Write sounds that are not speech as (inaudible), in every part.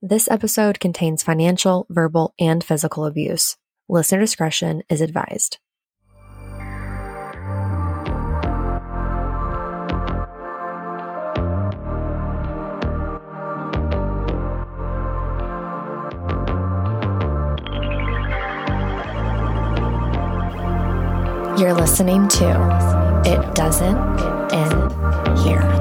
This episode contains financial, verbal, and physical abuse. Listener discretion is advised. You're listening to It Doesn't End Here.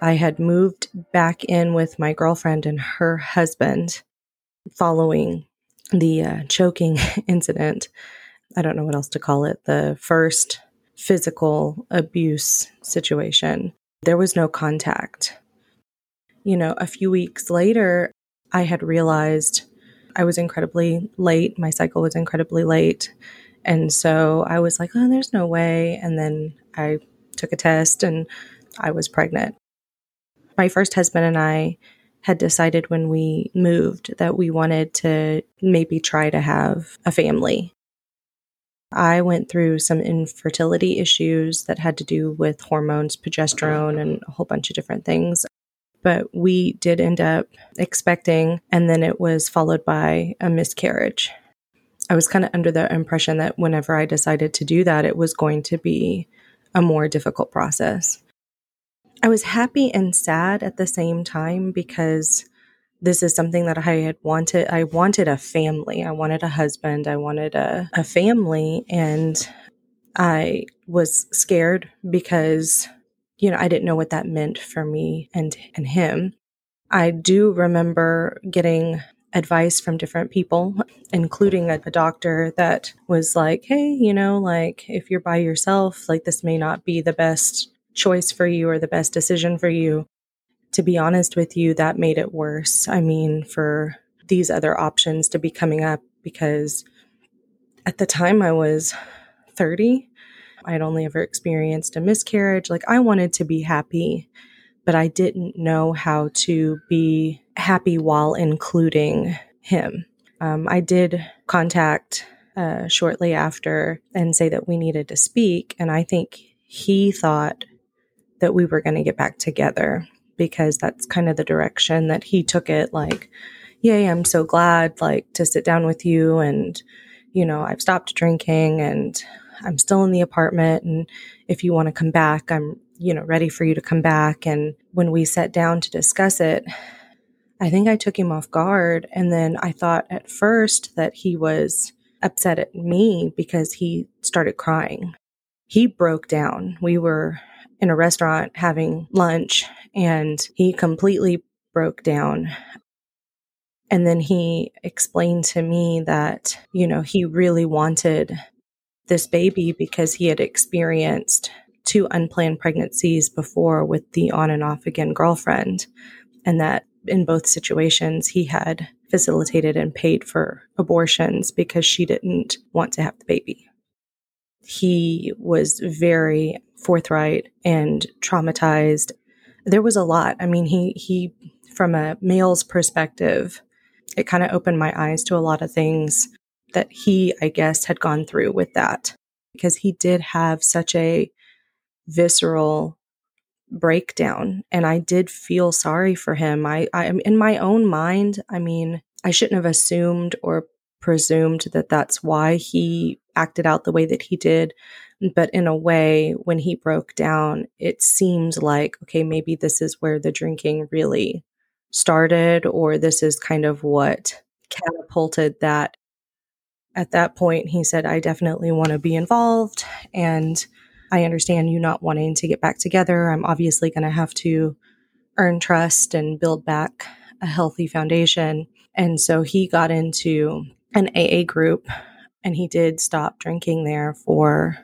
I had moved back in with my girlfriend and her husband following the uh, choking (laughs) incident. I don't know what else to call it. The first physical abuse situation. There was no contact. You know, a few weeks later, I had realized I was incredibly late. My cycle was incredibly late. And so I was like, oh, there's no way. And then I took a test and I was pregnant my first husband and I had decided when we moved that we wanted to maybe try to have a family. I went through some infertility issues that had to do with hormones, progesterone, and a whole bunch of different things. But we did end up expecting, and then it was followed by a miscarriage. I was kind of under the impression that whenever I decided to do that, it was going to be a more difficult process. I was happy and sad at the same time because this is something that I had wanted. I wanted a family. I wanted a husband. I wanted a, a family. And I was scared because, you know, I didn't know what that meant for me and, and him. I do remember getting advice from different people, including a, a, doctor that was like, hey, you know, like if you're by yourself, like this may not be the best choice for you or the best decision for you. To be honest with you, that made it worse. I mean, for these other options to be coming up because at the time I was 30. I had only ever experienced a miscarriage. Like, I wanted to be happy, but I didn't know how to be happy while including him. Um, I did contact uh, shortly after and say that we needed to speak. And I think he thought that we were going to get back together because that's kind of the direction that he took it like yay i'm so glad like to sit down with you and you know i've stopped drinking and i'm still in the apartment and if you want to come back i'm you know ready for you to come back. And when we sat down to discuss it i think i took him off guard and then i thought at first that he was upset at me because he started crying. He broke down. We were in a restaurant having lunch and he completely broke down. And then he explained to me that, you know, he really wanted this baby because he had experienced two unplanned pregnancies before with the on and off again girlfriend. And that in both situations, he had facilitated and paid for abortions because she didn't want to have the baby. He was very forthright and traumatized. There was a lot. I mean, he he from a male's perspective, it kind of opened my eyes to a lot of things that he, I guess, had gone through with that because he did have such a visceral breakdown and I did feel sorry for him. I I am in my own mind, I mean, I shouldn't have assumed or presumed that that's why he acted out the way that he did. But in a way, when he broke down, it seemed like, okay, maybe this is where the drinking really started, or this is kind of what catapulted that. At that point, he said, I definitely want to be involved. And I understand you not wanting to get back together. I'm obviously going to have to earn trust and build back a healthy foundation. And so he got into an AA group and he did stop drinking there for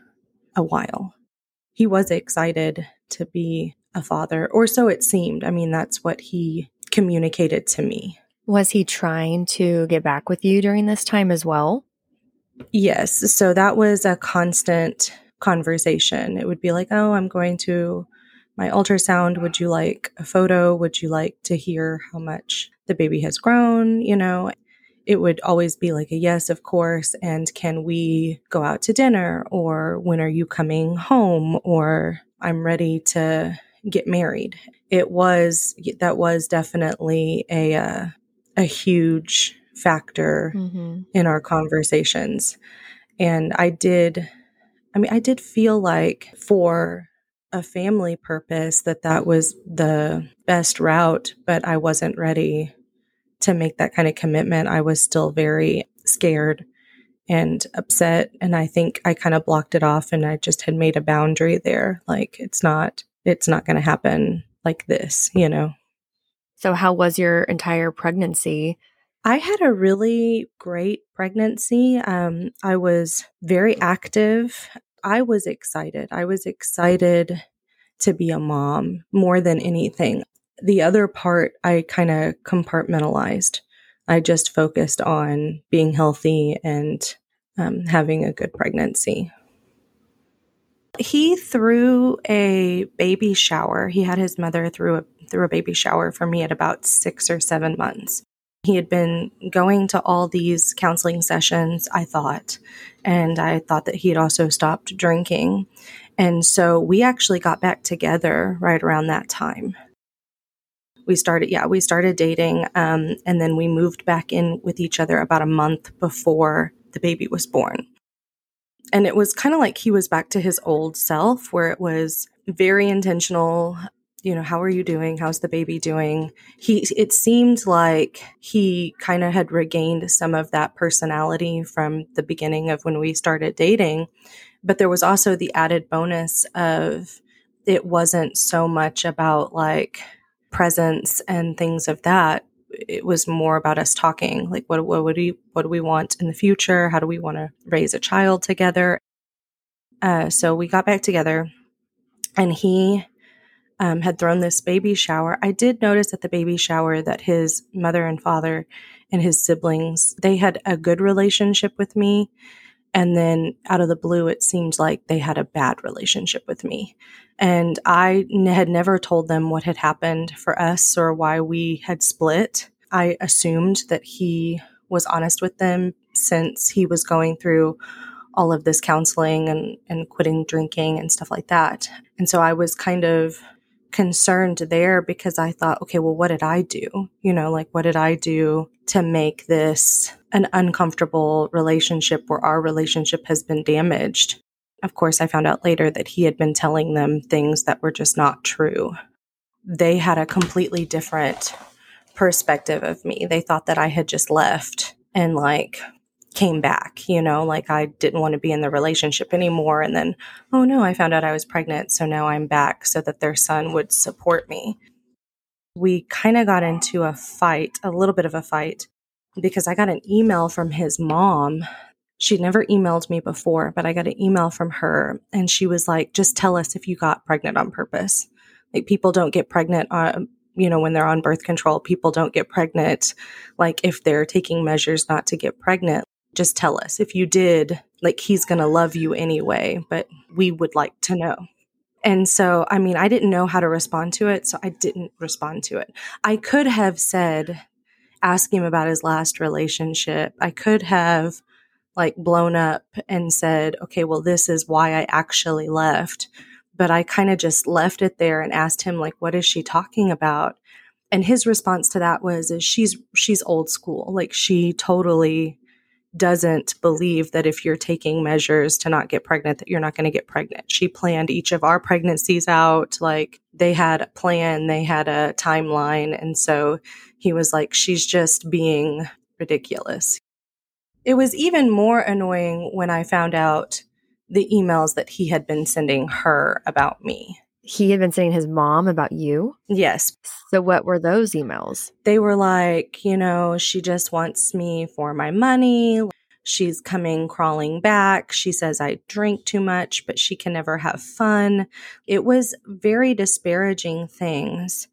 a while. He was excited to be a father, or so it seemed. I mean, that's what he communicated to me. Was he trying to get back with you during this time as well? Yes. So that was a constant conversation. It would be like, oh, I'm going to my ultrasound. Would you like a photo? Would you like to hear how much the baby has grown? You know, it would always be like a yes, of course. And can we go out to dinner? Or when are you coming home? Or I'm ready to get married. It was, that was definitely a, uh, a huge factor mm-hmm. in our conversations. And I did, I mean, I did feel like for a family purpose that that was the best route, but I wasn't ready to make that kind of commitment. I was still very scared and upset. And I think I kind of blocked it off and I just had made a boundary there. Like, it's not, it's not going to happen like this, you know? So, how was your entire pregnancy? I had a really great pregnancy. Um, I was very active. I was excited. I was excited to be a mom more than anything. The other part I kind of compartmentalized. I just focused on being healthy and um, having a good pregnancy. He threw a baby shower. He had his mother through a through a baby shower for me at about six or seven months. He had been going to all these counseling sessions, I thought, and I thought that he had also stopped drinking. And so we actually got back together right around that time. We started, yeah, we started dating, um, and then we moved back in with each other about a month before the baby was born. And it was kind of like he was back to his old self, where it was very intentional. You know, how are you doing? How's the baby doing? He, it seemed like he kind of had regained some of that personality from the beginning of when we started dating but there was also the added bonus of it wasn't so much about like presence and things of that. It was more about us talking, like what what would we what do we want in the future? How do we want to raise a child together? Uh, so we got back together, and he um, had thrown this baby shower. I did notice at the baby shower that his mother and father and his siblings they had a good relationship with me and then out of the blue, it seemed like they had a bad relationship with me. And I n- had never told them what had happened for us or why we had split. I assumed that he was honest with them since he was going through all of this counseling and, and quitting drinking and stuff like that. And so I was kind of concerned there because I thought, okay, well, what did I do? You know, like, what did I do to make this an uncomfortable relationship where our relationship has been damaged? Of course, I found out later that he had been telling them things that were just not true. They had a completely different perspective of me. They thought that I had just left and like came back, you know, like I didn't want to be in the relationship anymore. And then, oh no, I found out I was pregnant. So now I'm back so that their son would support me. We kind of got into a fight, a little bit of a fight, because I got an email from his mom. She'd never emailed me before, but I got an email from her and she was like, just tell us if you got pregnant on purpose. Like people don't get pregnant on, you know, when they're on birth control, people don't get pregnant. Like if they're taking measures not to get pregnant, just tell us. If you did like he's going to love you anyway but we would like to know. And so i mean i didn't know how to respond to it so i didn't respond to it. I could have said ask him about his last relationship. I could have like blown up and said okay well this is why i actually left. But i kind of just left it there and asked him like what is she talking about? And his response to that was is she's she's old school. Like she totally doesn't believe that if you're taking measures to not get pregnant that you're not going to get pregnant. She planned each of our pregnancies out like they had a plan, they had a timeline and so he was like she's just being ridiculous. It was even more annoying when I found out the emails that he had been sending her about me. He had been saying his mom about you? Yes. So, what were those emails? They were like, you know, she just wants me for my money. She's coming crawling back. She says I drink too much, but she can never have fun. It was very disparaging things.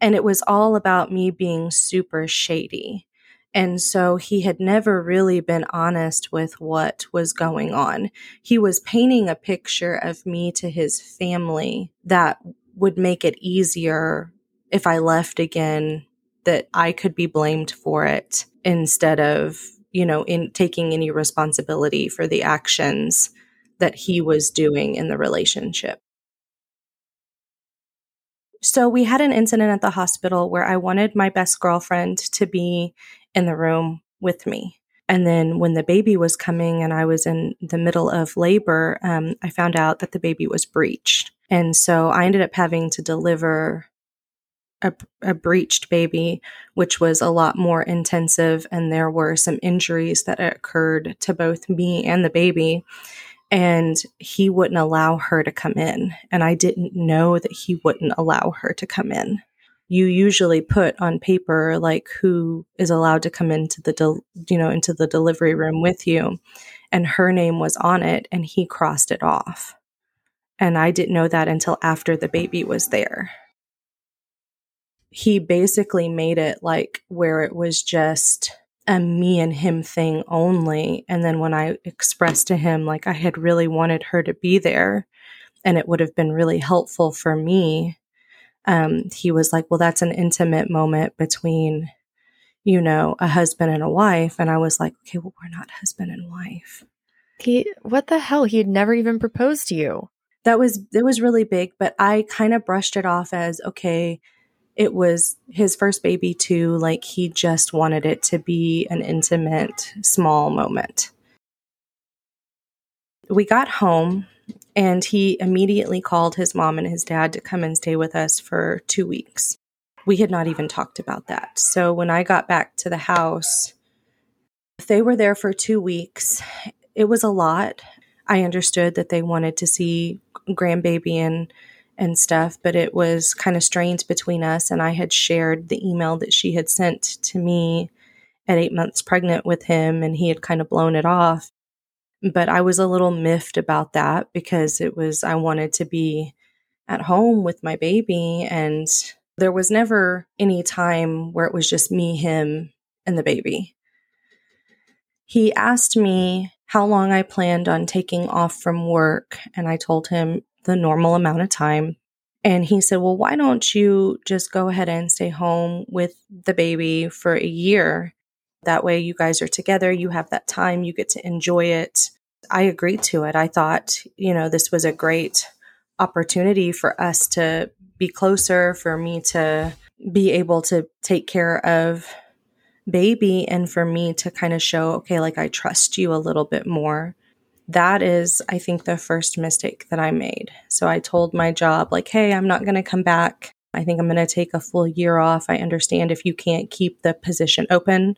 And it was all about me being super shady. And so he had never really been honest with what was going on. He was painting a picture of me to his family that would make it easier if I left again, that I could be blamed for it instead of, you know, in taking any responsibility for the actions that he was doing in the relationship. So we had an incident at the hospital where I wanted my best girlfriend to be in the room with me. And then when the baby was coming and I was in the middle of labor, um, I found out that the baby was breached. And so I ended up having to deliver a, a, breached baby, which was a lot more intensive. And there were some injuries that occurred to both me and the baby. And he wouldn't allow her to come in. And I didn't know that he wouldn't allow her to come in you usually put on paper like who is allowed to come into the del- you know into the delivery room with you. And her name was on it and he crossed it off. And i didn't know that until after the baby was there. He basically made it like where it was just a me and him thing only. And then when i expressed to him like i had really wanted her to be there and it would have been really helpful for me um, he was like, Well, that's an intimate moment between, you know, a husband and a wife. And I was like, Okay, well, we're not husband and wife. He, what the hell? He had never even proposed to you. That was, it was really big, but I kind of brushed it off as, okay, it was his first baby too. Like he just wanted it to be an intimate, small moment. We got home and he immediately called his mom and his dad to come and stay with us for two weeks. We had not even talked about that. So when I got back to the house, they were there for two weeks. It was a lot. I understood that they wanted to see grandbaby and and stuff, but it was kind of strained between us. And I had shared the email that she had sent to me at eight months pregnant with him, and he had kind of blown it off. But I was a little miffed about that because it was, I wanted to be at home with my baby. And there was never any time where it was just me, him, and the baby. He asked me how long I planned on taking off from work, and I told him the normal amount of time. And he said, Well, why don't you just go ahead and stay home with the baby for a year? That way, you guys are together, you have that time, you get to enjoy it. I agreed to it. I thought, you know, this was a great opportunity for us to be closer, for me to be able to take care of baby, and for me to kind of show, okay, like I trust you a little bit more. That is, I think, the first mistake that I made. So I told my job, like, hey, I'm not going to come back. I think I'm going to take a full year off. I understand if you can't keep the position open.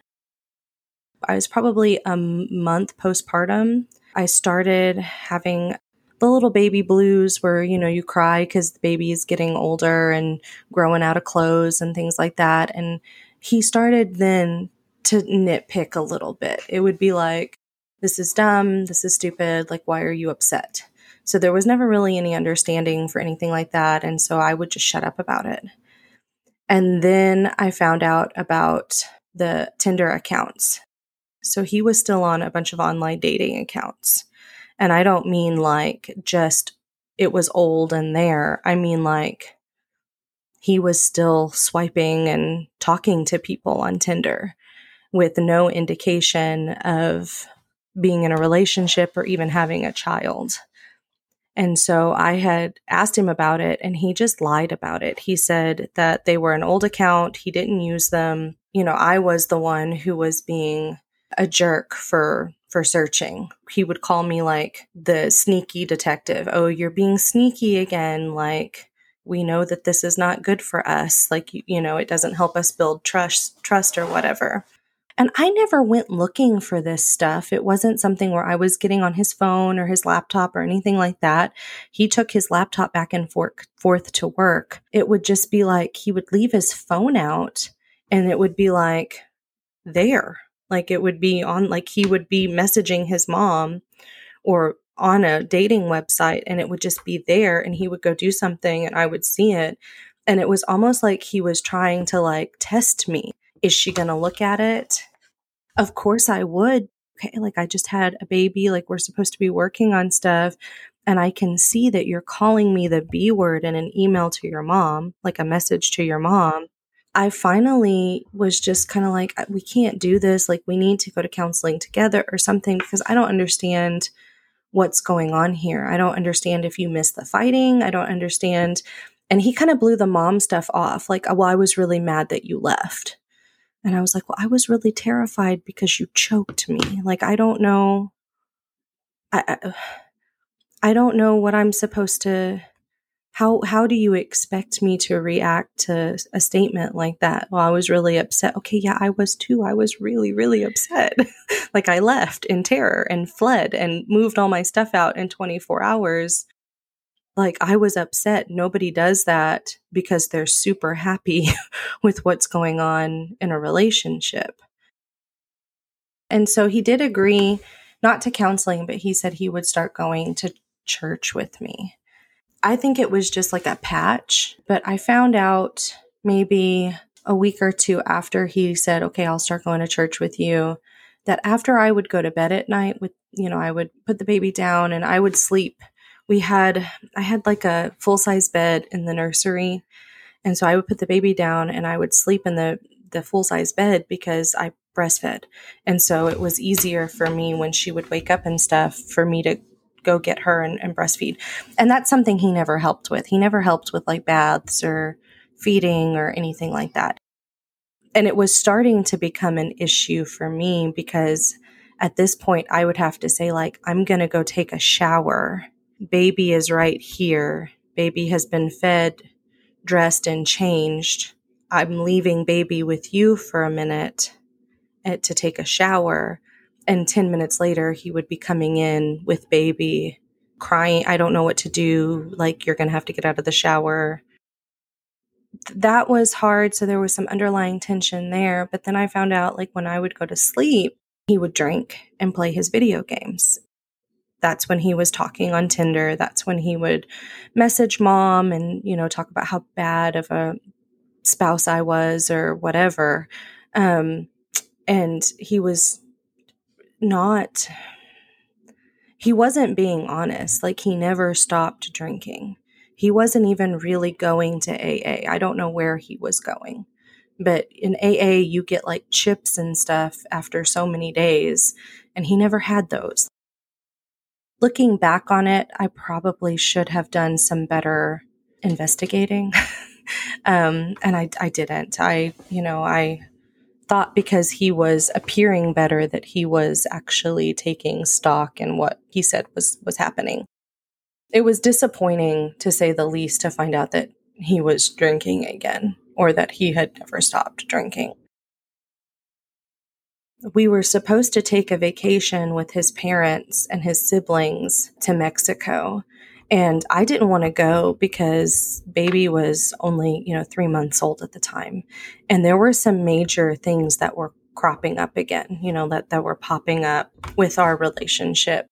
I was probably a month postpartum. I started having the little baby blues where, you know, you cry because the baby is getting older and growing out of clothes and things like that. And he started then to nitpick a little bit. It would be like, this is dumb, this is stupid, like, why are you upset? So there was never really any understanding for anything like that. And so I would just shut up about it. And then I found out about the Tinder accounts so he was still on a bunch of online dating accounts. And I don't mean like just it was old and there. I mean like he was still swiping and talking to people on Tinder with no indication of being in a relationship or even having a child. And so I had asked him about it and he just lied about it. He said that they were an old account, he didn't use them. You know, I was the one who was being a jerk for for searching. He would call me like the sneaky detective. Oh, you're being sneaky again. Like we know that this is not good for us. Like you, you know, it doesn't help us build trust trust or whatever. And I never went looking for this stuff. It wasn't something where I was getting on his phone or his laptop or anything like that. He took his laptop back and forth to work. It would just be like he would leave his phone out and it would be like there. Like it would be on, like he would be messaging his mom or on a dating website and it would just be there and he would go do something and I would see it. And it was almost like he was trying to like test me. Is she going to look at it? Of course I would. Okay. Like I just had a baby. Like we're supposed to be working on stuff. And I can see that you're calling me the B word in an email to your mom, like a message to your mom. I finally was just kind of like, we can't do this. Like, we need to go to counseling together or something because I don't understand what's going on here. I don't understand if you missed the fighting. I don't understand. And he kind of blew the mom stuff off. Like, well, I was really mad that you left. And I was like, well, I was really terrified because you choked me. Like, I don't know. I, I, I don't know what I'm supposed to how how do you expect me to react to a statement like that? Well i was really upset. Okay yeah i was too. I was really really upset. (laughs) Like i left in terror and fled and moved all my stuff out in 24 hours. Like i was upset. Nobody does that because they're super happy (laughs) with what's going on in a relationship. And so he did agree not to counseling but he said he would start going to church with me I think it was just like a patch, but I found out maybe a week or two after he said, okay, I'll start going to church with you, that after I would go to bed at night with, you know, I would put the baby down and I would sleep. We had, I had like a full size bed in the nursery. And so I would put the baby down and I would sleep in the, the full size bed because I breastfed. And so it was easier for me when she would wake up and stuff for me to go get her and, and breastfeed. And that's something he never helped with. He never helped with like baths or feeding or anything like that. And it was starting to become an issue for me because at this point I would have to say, like, I'm going to go take a shower. Baby is right here. Baby has been fed, dressed, and changed. I'm leaving baby with you for a minute eh, to take a shower and 10 minutes later he would be coming in with baby crying. I don't know what to do. Like you're going to have to get out of the shower. That was hard so there was some underlying tension there. But then i found out like when i would go to sleep he would drink and play his video games. That's when he was talking on tinder. That's when he would message mom and you know talk about how bad of a spouse i was or whatever. Um, and he was not he wasn't being honest. Like he never stopped drinking. He wasn't even really going to AA. I don't know where he was going. But in AA, you get like chips and stuff after so many days, and he never had those. Looking back on it, I probably should have done some better investigating. (laughs) um, and I, I didn't. I, you know, I thought because he was appearing better that he was actually taking stock in what he said was was happening. It was disappointing to say the least to find out that he was drinking again or that he had never stopped drinking. We were supposed to take a vacation with his parents and his siblings to Mexico. And I didn't want to go because baby was only, you know, three months old at the time. And there were some major things that were cropping up again, you know, that, that were popping up with our relationship.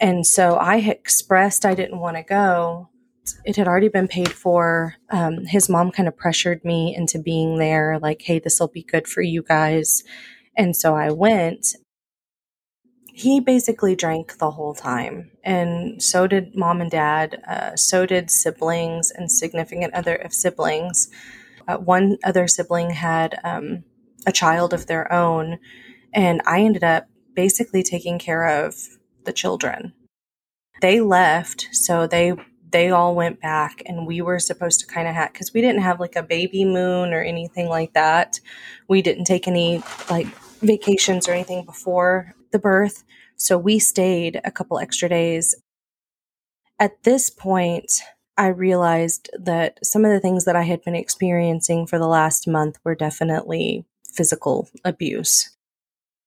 And so I expressed I didn't want to go. It had already been paid for. Um, his mom kind of pressured me into being there, like, hey, this will be good for you guys. And so I went he basically drank the whole time, and so did mom and dad. Uh, so did siblings and significant other of siblings. Uh, one other sibling had um, a child of their own, and I ended up basically taking care of the children. They left, so they they all went back, and we were supposed to kind of have because we didn't have like a baby moon or anything like that. We didn't take any like vacations or anything before the birth. So we stayed a couple extra days. At this point, I realized that some of the things that I had been experiencing for the last month were definitely physical abuse.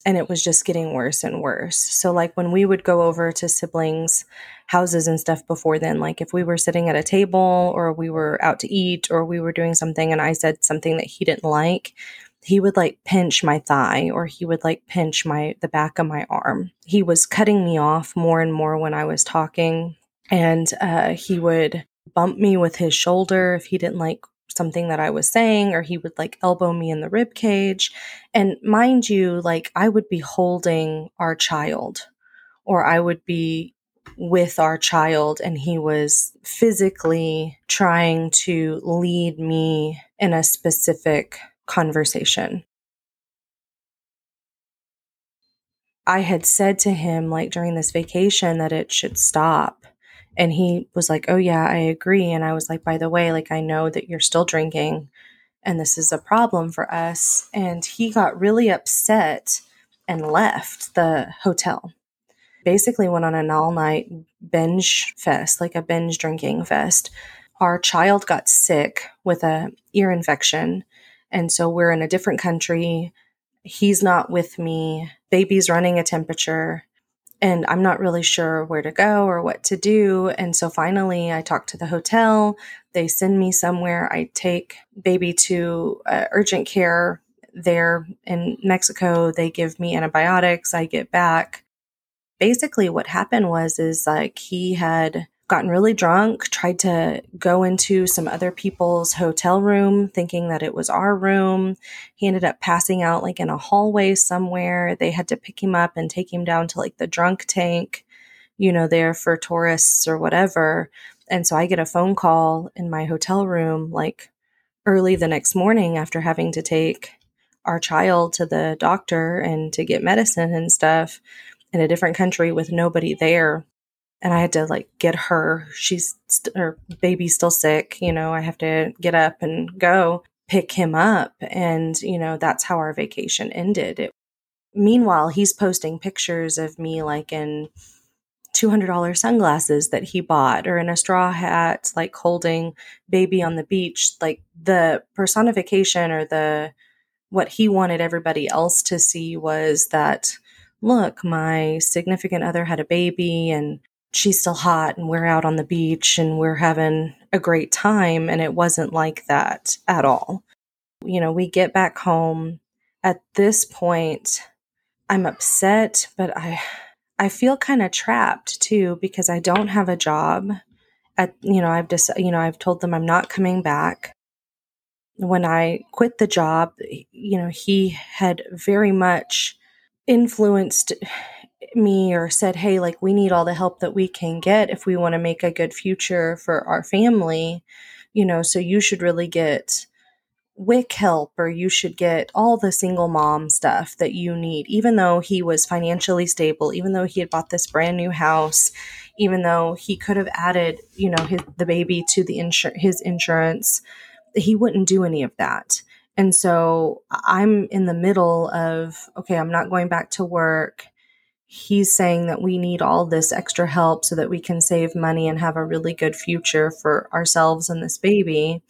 and it was just getting worse and worse. So, like when we would go over to siblings' houses and stuff before then, like if we were sitting at a table or we were out to eat or we were doing something and I said something that he didn't like, he would like pinch my thigh or he would like pinch my the back of my arm. He was cutting me off more and more when I was talking and uh, he would bump me with his shoulder if he didn't like something that I was saying, or he would like elbow me in the rib cage. And mind you, like I would be holding our child, or I would be with our child, and he was physically trying to lead me in a specific conversation. I had said to him, like during this vacation, that it should stop. And he was like, Oh, yeah, I agree. And I was like, By the way, like, I know that you're still drinking and this is a problem for us. And he got really upset and left the hotel. Basically, went on an all night binge fest, like a binge drinking fest. Our child got sick with a ear infection. And so we're in a different country. He's not with me. Baby's running a temperature and I'm not really sure where to go or what to do. And so finally, I talk to the hotel. They send me somewhere. I take baby to uh, urgent care there in Mexico. They give me antibiotics. I get back. Basically, what happened was is like he had gotten really drunk, tried to go into some other people's hotel room thinking that it was our room. He ended up passing out like in a hallway somewhere. They had to pick him up and take him down to like the drunk tank, you know, there for tourists or whatever. And so I get a phone call in my hotel room like early the next morning after having to take our child to the doctor and to get medicine and stuff in a different country with nobody there and I had to like get her. She's st- her baby's still sick. You know, I have to get up and go pick him up, and you know that's how our vacation ended. It, meanwhile, he's posting pictures of me like in two hundred dollar sunglasses that he bought, or in a straw hat, like holding baby on the beach. Like the personification or the what he wanted everybody else to see was that look, my significant other had a baby and she's still hot and we're out on the beach and we're having a great time. And it wasn't like that at all. You know, we get back home. At this point, I'm upset, but I I feel kind of trapped too because I don't have a job. At you know, I've just you know, I've told them I'm not coming back. When I quit the job, you know, he had very much influenced me or said, Hey, like, we need all the help that we can get if we want to make a good future for our family, you know, so you should really get WIC help or you should get all the single mom stuff that you need, even though he was financially stable, even though he had bought this brand new house, even though he could have added, you know, his, the baby to the insur- his insurance, he wouldn't do any of that. And so I'm in the middle of, okay, I'm not going back to work he's saying that we need all this extra help so that we can save money and have a really good future for ourselves and this baby.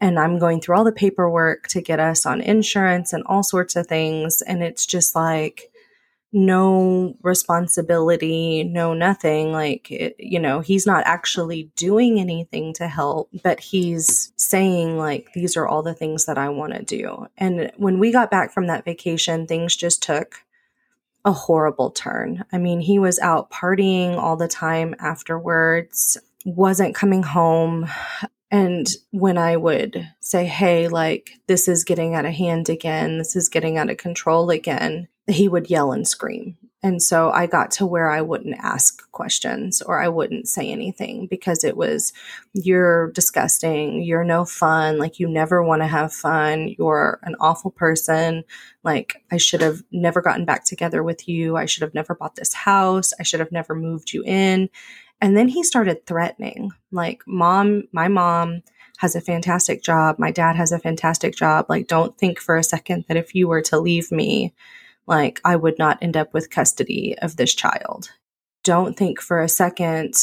And I'm going through all the paperwork to get us on insurance and all sorts of things. And it's just like, no responsibility, no nothing. Like, you know, he's not actually doing anything to help, but he's saying, like, these are all the things that I want to do. And when we got back from that vacation, things just took a horrible turn. I mean, he was out partying all the time afterwards, wasn't coming home. And when I would say, hey, like, this is getting out of hand again, this is getting out of control again, he would yell and scream. And so I got to where I wouldn't ask questions or I wouldn't say anything because it was, you're disgusting. You're no fun. Like, you never want to have fun. You're an awful person. Like, I should have never gotten back together with you. I should have never bought this house. I should have never moved you in. And then he started threatening, like, mom, my mom has a fantastic job. My dad has a fantastic job. Like, don't think for a second that if you were to leave me, like I would not end up with custody of this child. Don't think for a second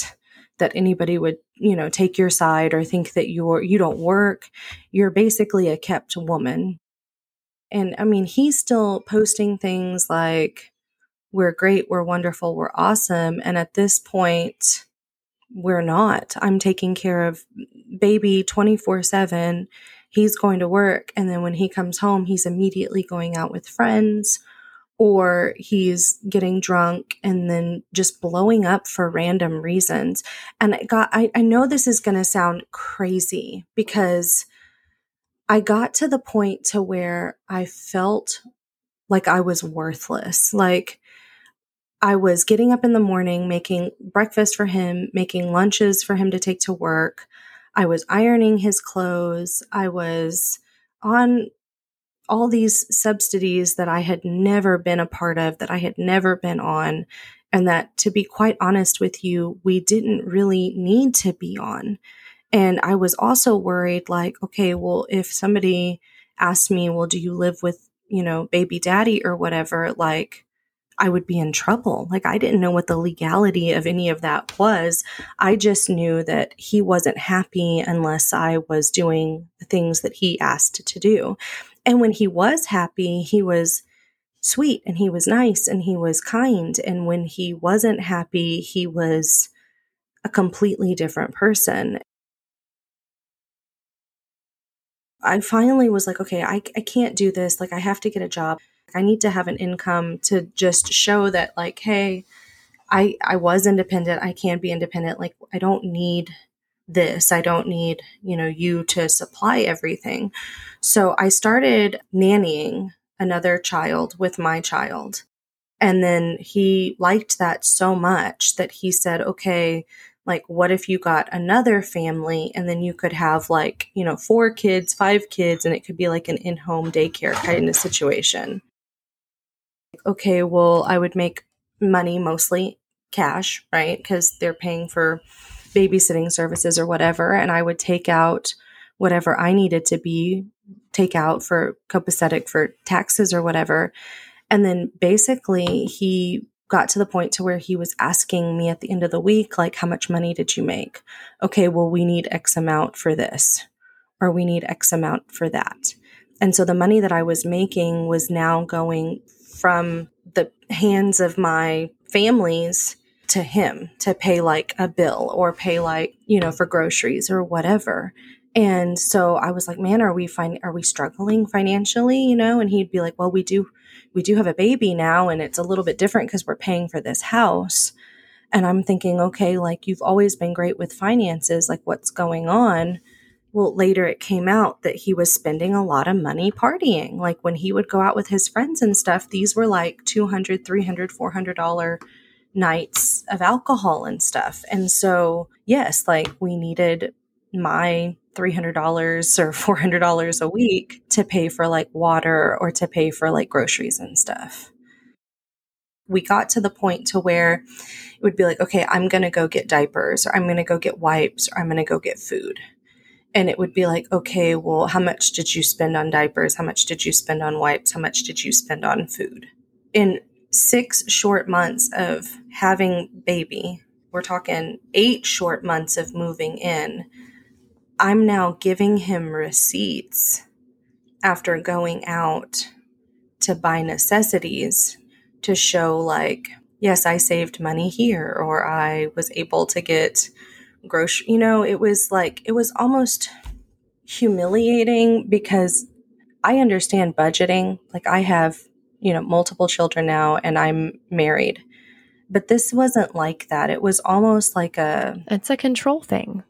that anybody would, you know, take your side or think that you're you don't work. You're basically a kept woman. And I mean, he's still posting things like, we're great, we're wonderful, we're awesome. And at this point, we're not. I'm taking care of baby 24 7. He's going to work. And then when he comes home, he's immediately going out with friends or he's getting drunk and then just blowing up for random reasons. And I got, I, I know this is going to sound crazy because I got to the point to where I felt like I was worthless. Like I was getting up in the morning, making breakfast for him, making lunches for him to take to work. I was ironing his clothes. I was on all these subsidies that I had never been a part of, that I had never been on, and that, to be quite honest with you, we didn't really need to be on. And I was also worried like, okay, well, if somebody asked me, well, do you live with, you know, baby daddy or whatever, like, I would be in trouble. Like I didn't know what the legality of any of that was. I just knew that he wasn't happy unless I was doing the things that he asked to do. And when he was happy, he was sweet and he was nice and he was kind. And when he wasn't happy, he was a completely different person. I finally was like, okay, I, I can't do this. Like, I have to get a job. I need to have an income to just show that like, hey, I I was independent. I can be independent. Like I don't need this. I don't need, you know, you to supply everything. So I started nannying another child with my child. And then he liked that so much that he said, okay, like, what if you got another family and then you could have like, you know, four kids, five kids, and it could be like an in home daycare kind of situation okay, well, I would make money mostly cash, right? Because they're paying for babysitting services or whatever. And I would take out whatever I needed to be take out for copacetic for taxes or whatever. And then basically he got to the point to where he was asking me at the end of the week, like, how much money did you make? Okay, well, we need X amount for this, or we need X amount for that. And so the money that I was making was now going from the hands of my families to him to pay like a bill or pay like, you know, for groceries or whatever. And so I was like, man, are we fine? Are we struggling financially? You know? And he'd be like, well, we do, we do have a baby now and it's a little bit different because we're paying for this house. And I'm thinking, okay, like you've always been great with finances. Like what's going on? well, later it came out that he was spending a lot of money partying. Like when he would go out with his friends and stuff, these were like 200, 300, 400 dollar nights of alcohol and stuff. And so, yes, like we needed my $300 or $400 a week to pay for like water or to pay for like groceries and stuff. We got to the point to where it would be like, okay, I'm going to go get diapers or I'm going to go get wipes or I'm going to go get food and it would be like, okay, well, how much did you spend on diapers? How much did you spend on wipes? How much did you spend on food? In six short months of having baby, we're talking eight short months of moving in, I'm now giving him receipts after going out to buy necessities to show, like, yes, I saved money here, or I was able to get grocery you know it was like it was almost humiliating because i understand budgeting. Like i have you know multiple children now and i'm married. But this wasn't like that. It was almost like a it's a control thing.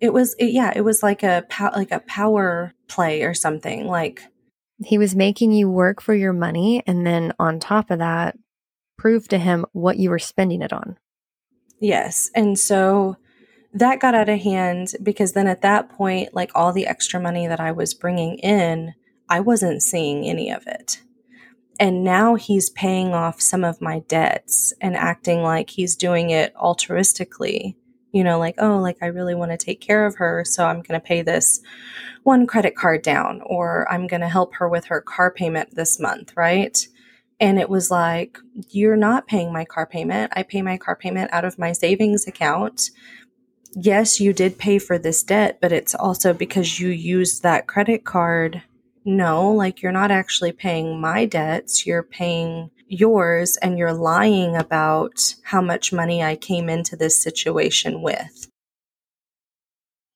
It was it, yeah it was like a like a power play or something like he was making you work for your money and then on top of that prove to him what you were spending it on. Yes. And so that got out of hand because then at that point, like all the extra money that I was bringing in, I wasn't seeing any of it. And now he's paying off some of my debts and acting like he's doing it altruistically. You know, like, oh, like I really want to take care of her. So I'm going to pay this one credit card down, or I'm going to help her with her car payment this month, right? And it was like, you're not paying my car payment. I pay my car payment out of my savings account yes, you did pay for this debt, but it's also because you used that credit card no, like you're not actually paying my debts, you're paying yours, and you're lying about how much money I came into this situation with.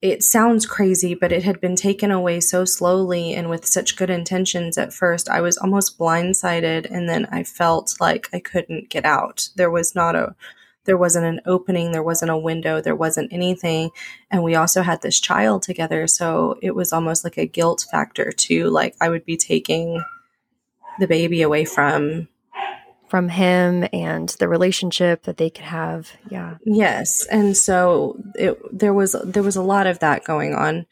It sounds crazy, but it had been taken away so slowly and with such good intentions at first. I was almost blindsided, and then I felt like I couldn't get out. There was not a there wasn't an opening, there wasn't a window, there wasn't anything. And we also had this child together. So it was almost like a guilt factor too. Like I would be taking the baby away from from him and the relationship that they could have. Yeah. Yes. And so it, there was there was a lot of that going on.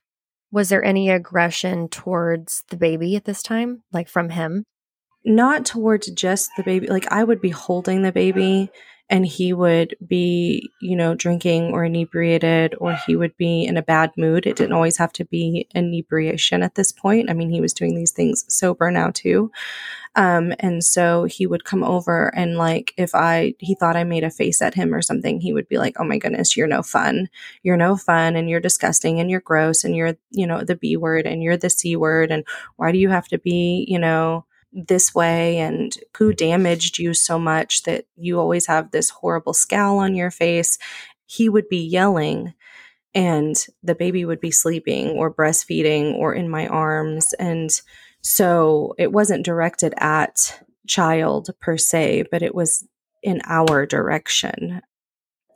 Was there any aggression towards the baby at this time, like from him? Not towards just the baby. Like I would be holding the baby and he would be, you know, drinking or inebriated or he would be in a bad mood. It didn't always have to be inebriation at this point. I mean, he was doing these things sober now too. Um, and so he would come over and like, if I, he thought I made a face at him or something, he would be like, Oh my goodness, you're no fun. You're no fun and you're disgusting and you're gross and you're, you know, the B word and you're the C word. And why do you have to be, you know, this way and who damaged you so much that you always have this horrible scowl on your face. He would be yelling and the baby would be sleeping or breastfeeding or in my arms. And so it wasn't directed at child per se, but it was in our direction.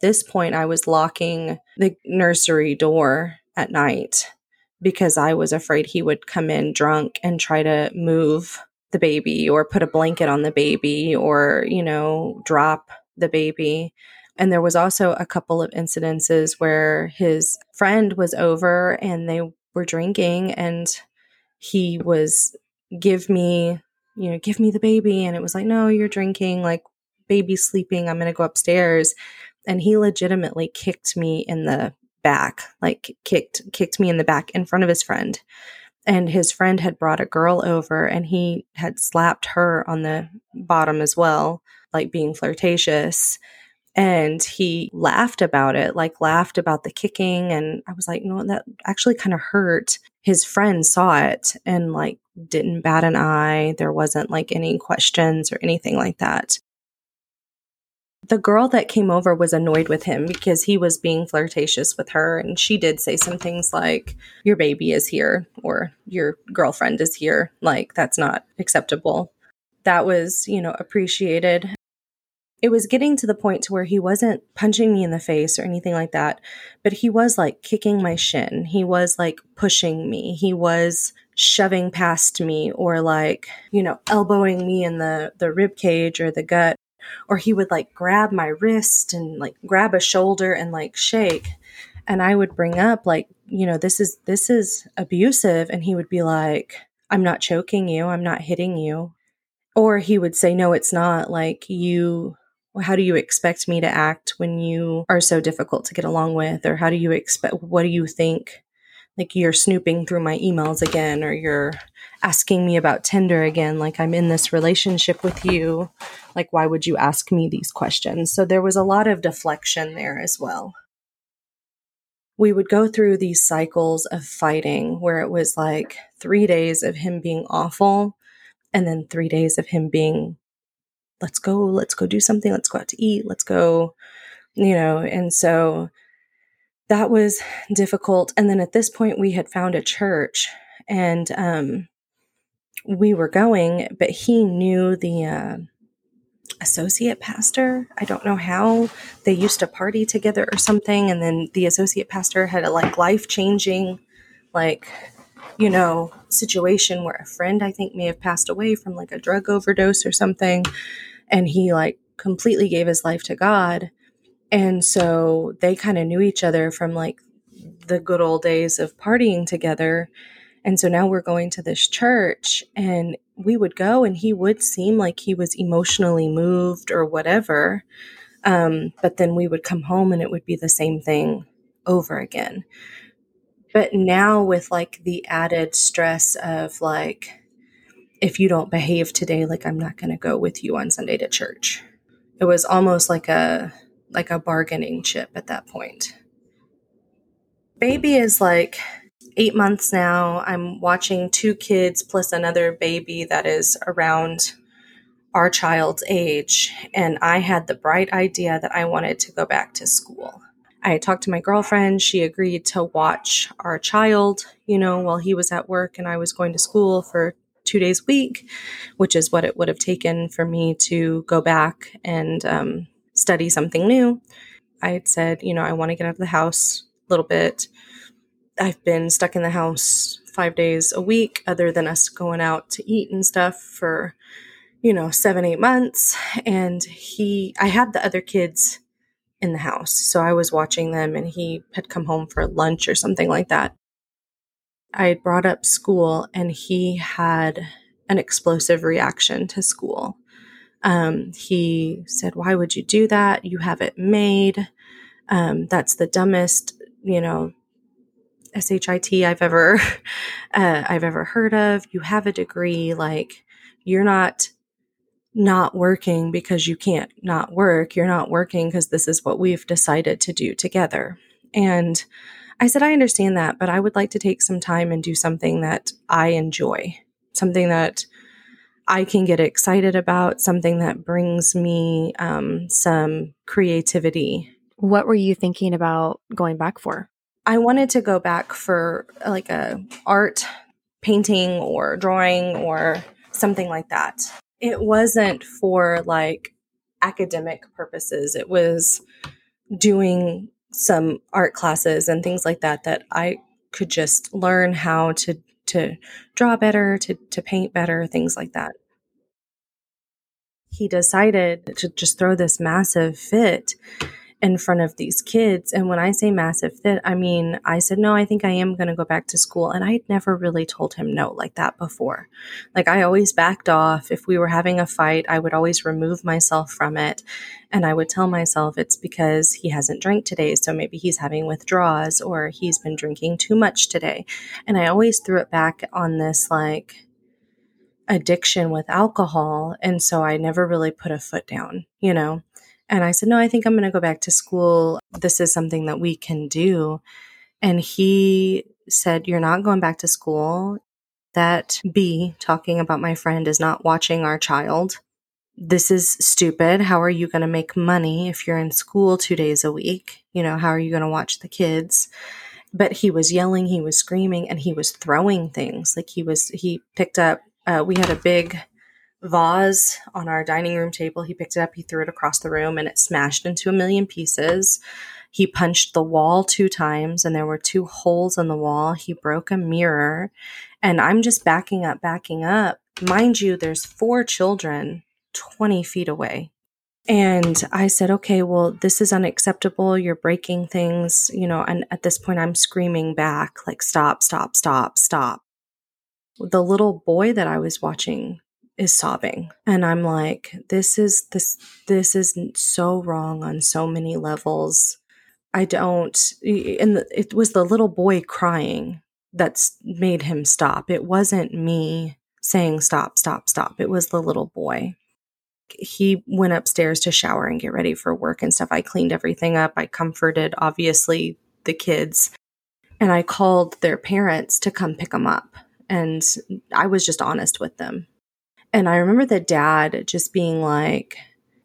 This point, I was locking the nursery door at night because I was afraid he would come in drunk and try to move the baby or put a blanket on the baby or, you know, drop the baby. And there was also a couple of incidences where his friend was over and they were drinking and he was give me, you know, give me the baby and it was like, "No, you're drinking, like baby's sleeping. I'm going to go upstairs." And he legitimately kicked me in the back, like kicked kicked me in the back in front of his friend and his friend had brought a girl over and he had slapped her on the bottom as well like being flirtatious. And he laughed about it like laughed about the kicking and i was like no that actually kind of hurt. His friend saw it and like didn't bat an eye. There wasn't like any questions or anything like that the girl that came over was annoyed with him because he was being flirtatious with her and she did say some things like your baby is here or your girlfriend is here. Like that's not acceptable. That was you know appreciated. It was getting to the point to where he wasn't punching me in the face or anything like that but he was like kicking my shin. He was like pushing me. He was shoving past me or like you know elbowing me in the the rib cage or the gut or he would like grab my wrist and like grab a shoulder and like shake. And i would bring up like you know this is this is abusive. And he would be like i'm not choking you. I'm not hitting you. Or he would say no it's not. Like you how do you expect me to act when you are so difficult to get along with? Or how do you expect what do you think? Like you're snooping through my emails again or you're asking me about Tinder again like I'm in this relationship with you like why would you ask me these questions so there was a lot of deflection there as well we would go through these cycles of fighting where it was like 3 days of him being awful and then 3 days of him being let's go let's go do something let's go out to eat let's go you know and so that was difficult. And then at this point, we had found a church and um, we were going, but he knew the uh, associate pastor. I don't know how they used to party together or something. And then the associate pastor had a like life changing, like, you know, situation where a friend I think may have passed away from like a drug overdose or something. And he like completely gave his life to God. And so they kind of knew each other from like the good old days of partying together. And so now we're going to this church and we would go and he would seem like he was emotionally moved or whatever. Um, but then we would come home and it would be the same thing over again. But now with like the added stress of like, if you don't behave today, like I'm not going to go with you on Sunday to church. It was almost like a like a bargaining chip at that point. Baby is like eight months now. I'm watching two kids plus another baby that is around our child's age. And I had the bright idea that I wanted to go back to school. I talked to my girlfriend. She agreed to watch our child, you know, while he was at work and I was going to school for two days a week, which is what it would have taken for me to go back and um, study something new. I had said, you know, I want to get out of the house a little bit. I've been stuck in the house five days a week, other than us going out to eat and stuff for, you know, seven, eight months. And he, I had the other kids in the house. So I was watching them and he had come home for lunch or something like that. I had brought up school and he had an explosive reaction to school. Um, he said, Why would you do that? You have it made. Um, that's the dumbest, you know, shit I've ever (laughs) uh, I've ever heard of. You have a degree, like you're not not working because you can't not work. You're not working because this is what we've decided to do together. And I said, I understand that, but I would like to take some time and do something that I enjoy, something that I can get excited about, something that brings me um, some creativity. What were you thinking about going back for? I wanted to go back for uh, like a art painting or drawing or something like that. It wasn't for like academic purposes. It was doing some art classes and things like that that I could just learn how to to draw better, to to paint better, things like that. He decided to just throw this massive fit in front of these kids. And when I say massive fit, I mean, I said, no, I think I am going to go back to school. And I'd never really told him no like that before. Like I always backed off. If we were having a fight, I would always remove myself from it. And I would tell myself it's because he hasn't drank today. So maybe he's having withdrawals or he's been drinking too much today. And I always threw it back on this like, addiction with alcohol. And so I never really put a foot down, you know? And I said, No, I think I'm going to go back to school. This is something that we can do. And he said, You're not going back to school. That B, talking about my friend, is not watching our child. This is stupid. How are you going to make money if you're in school two days a week? You know, how are you going to watch the kids? But he was yelling, he was screaming, and he was throwing things. Like he was, he picked up, uh, we had a big vase on our dining room table. He picked it up, he threw it across the room, and it smashed into a million pieces. He punched the wall two times, and there were two holes in the wall. He broke a mirror, and I'm just backing up, backing up. Mind you, there's four children 20 feet away. And I said, okay, well, this is unacceptable. You're breaking things, you know. And at this point, I'm screaming back, like, stop, stop, stop, stop. The little boy that I was watching is sobbing. And i'm like this is this this is so wrong on so many levels. I don't and it was the little boy crying that's made him stop. It wasn't me saying stop stop stop. It was the little boy. He went upstairs to shower and get ready for work and stuff. I cleaned everything up. I comforted obviously the kids. And i called their parents to come pick them up. And i was just honest with them and I remember the dad just being like,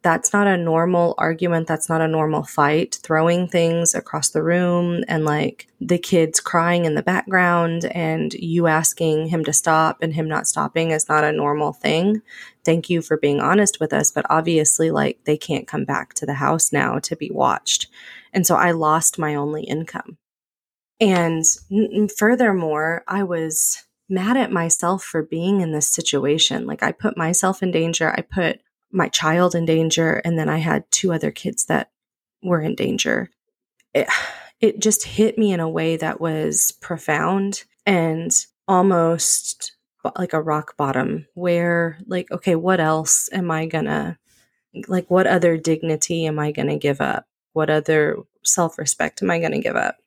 that's not a normal argument. That's not a normal fight. Throwing things across the room and like the kids crying in the background and you asking him to stop and him not stopping is not a normal thing. Thank you for being honest with us. But obviously, like they can't come back to the house now to be watched. And so I lost my only income. And furthermore, I was mad at myself for being in this situation. Like I put myself in danger, I put my child in danger, and then I had two other kids that were in danger. It, it just hit me in a way that was profound and almost like a rock bottom where like okay what else am i gonna like what other dignity am i gonna give up what other self-respect am i gonna give up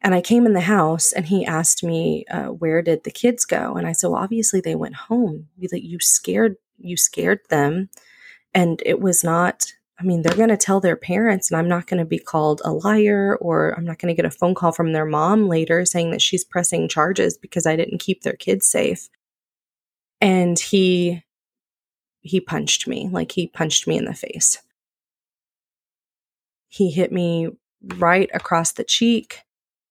and I came in the house and he asked me, uh, where did the kids go? And I said, well, obviously they went home. That you scared, you scared them. And it was not I mean, they're going to tell their parents, and I'm not going to be called a liar, or I'm not going to get a phone call from their mom later saying that she's pressing charges because I didn't keep their kids safe. And he, he punched me, like he punched me in the face. He hit me right across the cheek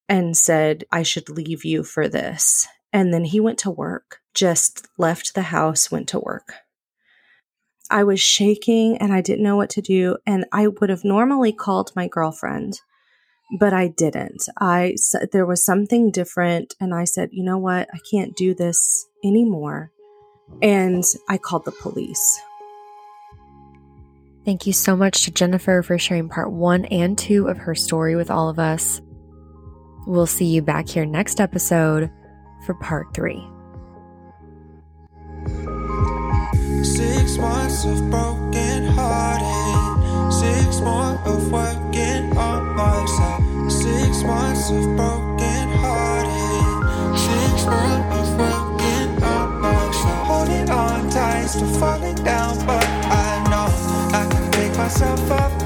and said, I should leave you for this. And then he went to work, just left the house, went to work. I was shaking and I didn't know what to do. And I would have normally called my girlfriend, but I didn't. I there was something different, and I said, you know what, I can't do this anymore. And I called the police. Thank you so much to Jennifer for sharing part one and two of her story with all of us. We'll see you back here next episode for part three. Six months of broken hearted, six more of working on myself. Six months of broken hearted, six more of working on myself. Holding on tight, still falling down, but I know I can pick myself up